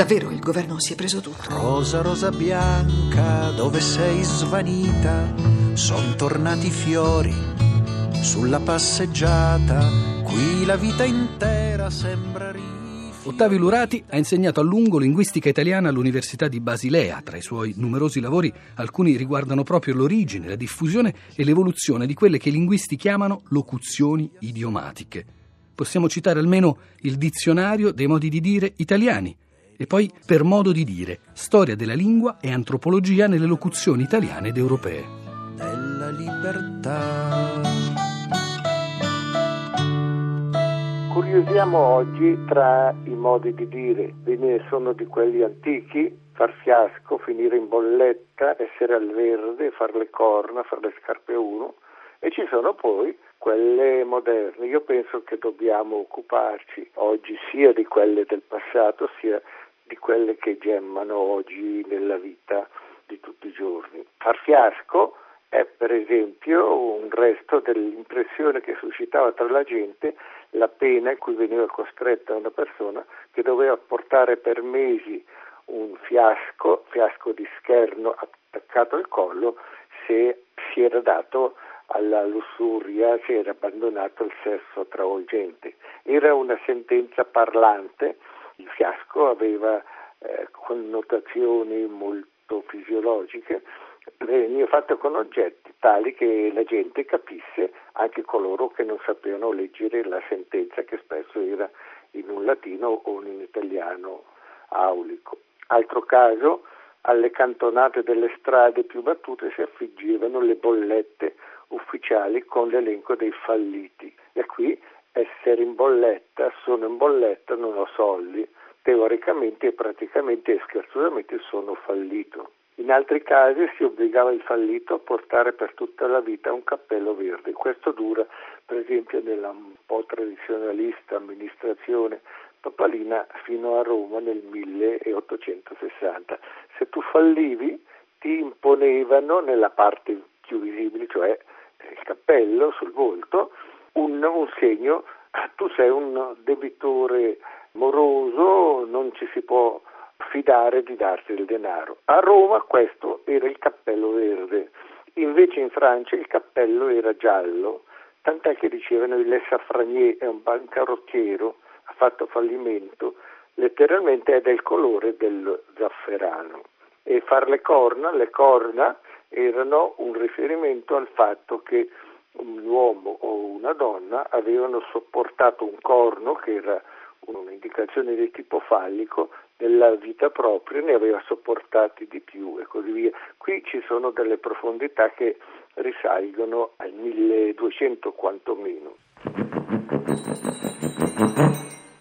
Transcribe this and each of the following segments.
Davvero il governo si è preso tutto. Rosa, rosa bianca, dove sei svanita? Son tornati i fiori sulla passeggiata. Qui la vita intera sembra ridere. Ottavio Lurati ha insegnato a lungo linguistica italiana all'Università di Basilea. Tra i suoi numerosi lavori, alcuni riguardano proprio l'origine, la diffusione e l'evoluzione di quelle che i linguisti chiamano locuzioni idiomatiche. Possiamo citare almeno il dizionario dei modi di dire italiani e poi per modo di dire, storia della lingua e antropologia nelle locuzioni italiane ed europee. Della libertà. Curiosiamo oggi tra i modi di dire, ve ne sono di quelli antichi, far fiasco, finire in bolletta, essere al verde, far le corna, fare le scarpe a uno, e ci sono poi quelle moderne. Io penso che dobbiamo occuparci oggi sia di quelle del passato sia di quelle che gemmano oggi nella vita di tutti i giorni. Far fiasco è per esempio un resto dell'impressione che suscitava tra la gente la pena in cui veniva costretta una persona che doveva portare per mesi un fiasco, fiasco di scherno attaccato al collo se si era dato alla lussuria, si era abbandonato al sesso travolgente. Era una sentenza parlante, il fiasco aveva eh, connotazioni molto fisiologiche veniva fatto con oggetti tali che la gente capisse, anche coloro che non sapevano leggere la sentenza che spesso era in un latino o in un italiano aulico. Altro caso, alle cantonate delle strade più battute si affiggevano le bollette ufficiali con l'elenco dei falliti. E qui essere in bolletta, sono in bolletta, non ho soldi, teoricamente e praticamente e scherzosamente sono fallito. In altri casi si obbligava il fallito a portare per tutta la vita un cappello verde. Questo dura, per esempio, nella un po' tradizionalista amministrazione papalina fino a Roma nel 1860. Se tu fallivi ti imponevano nella parte più visibile, cioè il cappello sul volto, un, un segno, tu sei un debitore moroso, non ci si può fidare di darti il denaro. A Roma questo era il cappello verde, invece in Francia il cappello era giallo, tant'è che dicevano Le Safranier è un bancarottiero, ha fatto fallimento, letteralmente è del colore del zafferano. E far le corna, le corna erano un riferimento al fatto che un uomo o una donna avevano sopportato un corno che era un'indicazione di tipo fallico nella vita propria ne aveva sopportati di più e così via. Qui ci sono delle profondità che risalgono al 1200 quantomeno.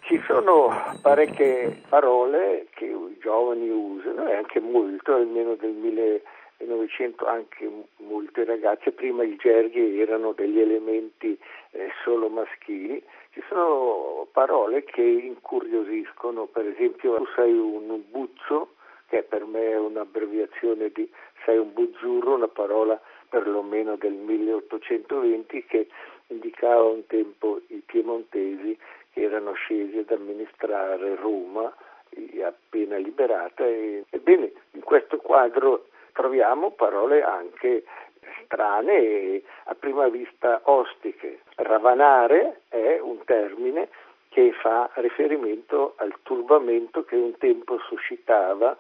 Ci sono parecchie parole che i giovani usano e anche molto, almeno del 1900 anche molte ragazze, prima i gerghi erano degli elementi eh, solo maschili, ci sono parole che incuriosiscono, per esempio tu sei un buzzo, che per me è un'abbreviazione di sei un buzzurro, una parola perlomeno del 1820 che indicava un tempo i piemontesi che erano scesi ad amministrare Roma appena liberata e, ebbene in questo quadro troviamo parole anche strane e a prima vista ostiche. Ravanare è un termine che fa riferimento al turbamento che un tempo suscitava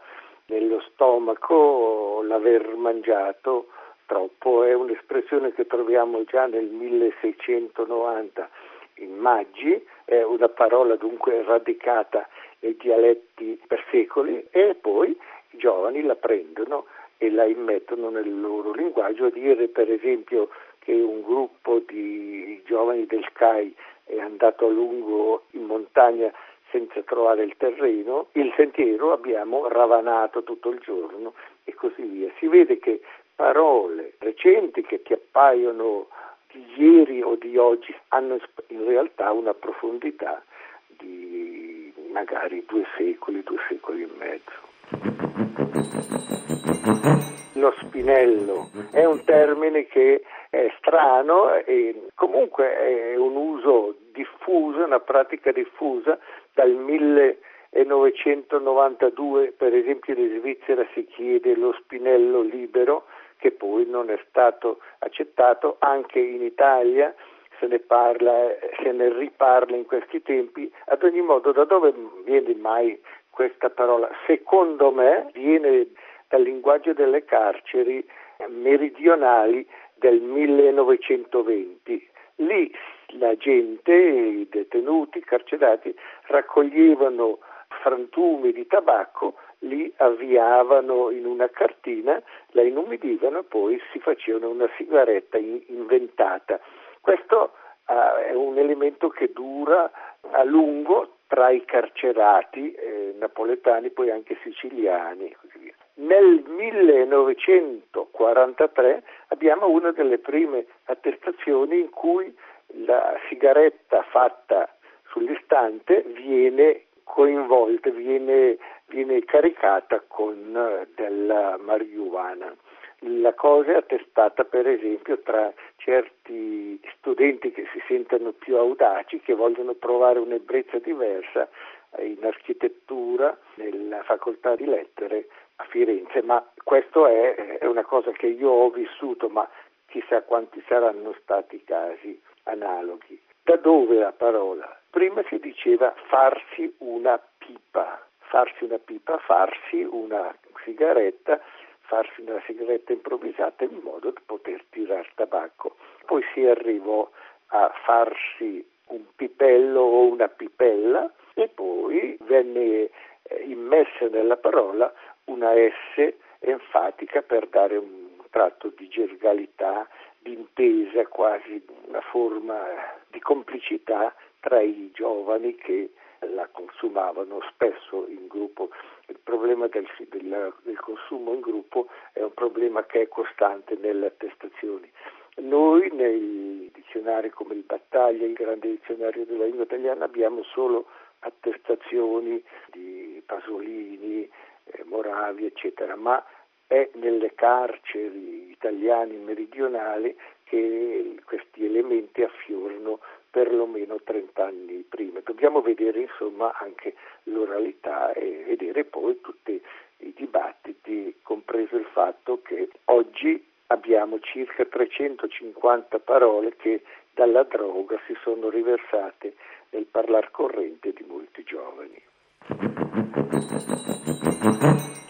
nello stomaco l'aver mangiato troppo. È un'espressione che troviamo già nel 1690 in Maggi, è una parola dunque radicata nei dialetti per secoli e poi i giovani la prendono e la immettono nel loro linguaggio, dire per esempio che un gruppo di giovani del CAI è andato a lungo in montagna senza trovare il terreno, il sentiero abbiamo ravanato tutto il giorno e così via. Si vede che parole recenti che ti appaiono di ieri o di oggi hanno in realtà una profondità di magari due secoli, due secoli e mezzo. Lo spinello è un termine che è strano e comunque è un uso diffuso, una pratica diffusa dal 1000 1992 per esempio in Svizzera si chiede lo spinello libero che poi non è stato accettato. Anche in Italia se ne parla, se ne riparla in questi tempi, ad ogni modo da dove viene mai questa parola? Secondo me viene dal linguaggio delle carceri meridionali del 1920. Lì la gente, i detenuti, i carcerati, raccoglievano frantumi di tabacco, li avviavano in una cartina, la inumidivano e poi si facevano una sigaretta inventata. Questo uh, è un elemento che dura a lungo tra i carcerati eh, napoletani, poi anche siciliani e così via. Nel 1943 abbiamo una delle prime attestazioni in cui la sigaretta fatta sull'istante viene coinvolta, viene, viene caricata con eh, della marijuana. La cosa è attestata per esempio tra certi studenti che si sentono più audaci, che vogliono provare un'ebbrezza diversa in architettura nella facoltà di lettere a Firenze, ma questo è, è una cosa che io ho vissuto, ma chissà quanti saranno stati casi analoghi. Da dove la parola? Prima si diceva farsi una pipa, farsi una pipa, farsi una sigaretta, farsi una sigaretta improvvisata in modo da poter tirare tabacco. Poi si arrivò a farsi un pipello o una pipella e poi venne eh, immessa nella parola una S enfatica per dare un tratto di gergalità, di intesa, quasi una forma di complicità tra i giovani che la consumavano spesso in gruppo. Il problema del, del, del, consumo in gruppo è un problema che è costante nelle attestazioni. Noi nei dizionari come il Battaglia, il grande dizionario della lingua italiana, abbiamo solo attestazioni di Pasolini, eh, Moravi, eccetera, ma è nelle carceri italiane meridionali che affiorano perlomeno 30 anni prima. Dobbiamo vedere insomma anche l'oralità e vedere poi tutti i dibattiti, compreso il fatto che oggi abbiamo circa 350 parole che dalla droga si sono riversate nel parlar corrente di molti giovani.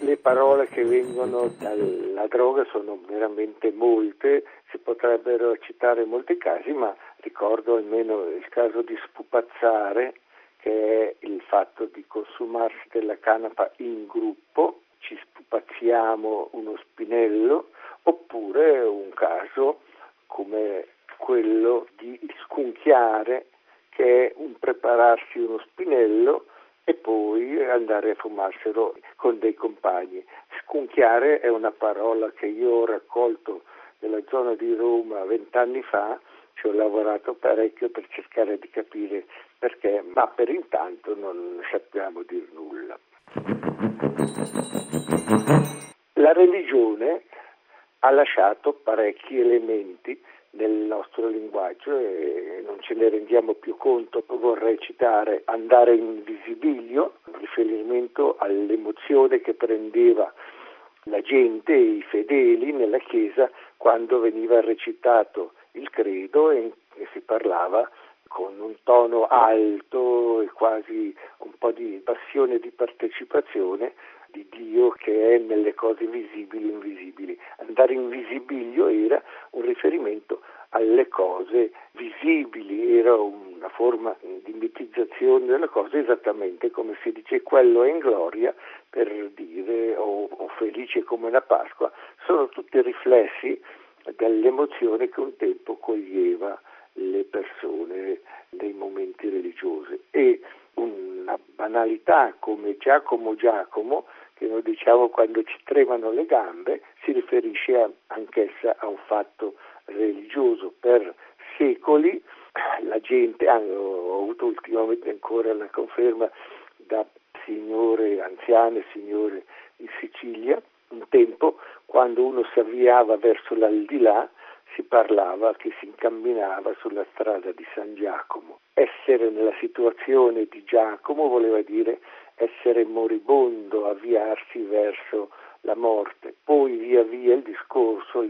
Le parole che vengono dalla droga sono veramente molte, si potrebbero citare molti casi, ma ricordo almeno il caso di spupazzare, che è il fatto di consumarsi della canapa in gruppo, ci spupazziamo uno spinello, oppure un caso come quello di scunchiare, che è un prepararsi uno spinello e poi andare a fumarselo con dei compagni. Scunchiare è una parola che io ho raccolto nella zona di Roma vent'anni fa, ci ho lavorato parecchio per cercare di capire perché, ma per intanto non sappiamo dir nulla. La religione ha lasciato parecchi elementi nel nostro linguaggio e non ce ne rendiamo più conto. Vorrei citare andare in visibilio, riferimento all'emozione che prendeva la gente, i fedeli nella chiesa quando veniva recitato il credo e, e si parlava con un tono alto e quasi un po' di passione di partecipazione di Dio che è nelle cose visibili e invisibili. Andare in visibilio era un riferimento alle cose visibili, era una forma di mitizzazione delle cose esattamente come si dice quello è in gloria per dire o, o felice come la Pasqua, sono tutti riflessi dell'emozione che un tempo coglieva le persone nei momenti religiosi e una banalità come Giacomo Giacomo che noi diciamo quando ci tremano le gambe, si riferisce anch'essa a un fatto religioso. Per secoli la gente, ah, ho avuto ultimamente ancora la conferma da signore anziane, signore in Sicilia, un tempo quando uno si avviava verso l'aldilà si parlava che si incamminava sulla strada di San Giacomo. Essere nella situazione di Giacomo voleva dire essere moribondo, avviarsi verso la morte. Poi via via il discorso,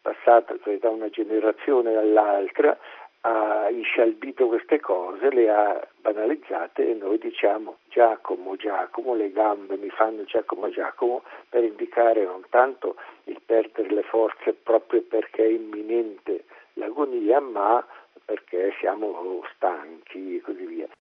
passato cioè, da una generazione all'altra, ha inscialbito queste cose, le ha banalizzate e noi diciamo Giacomo, Giacomo, le gambe mi fanno Giacomo, Giacomo per indicare non tanto il perdere le forze proprio perché è imminente l'agonia, ma perché siamo stanchi e così via.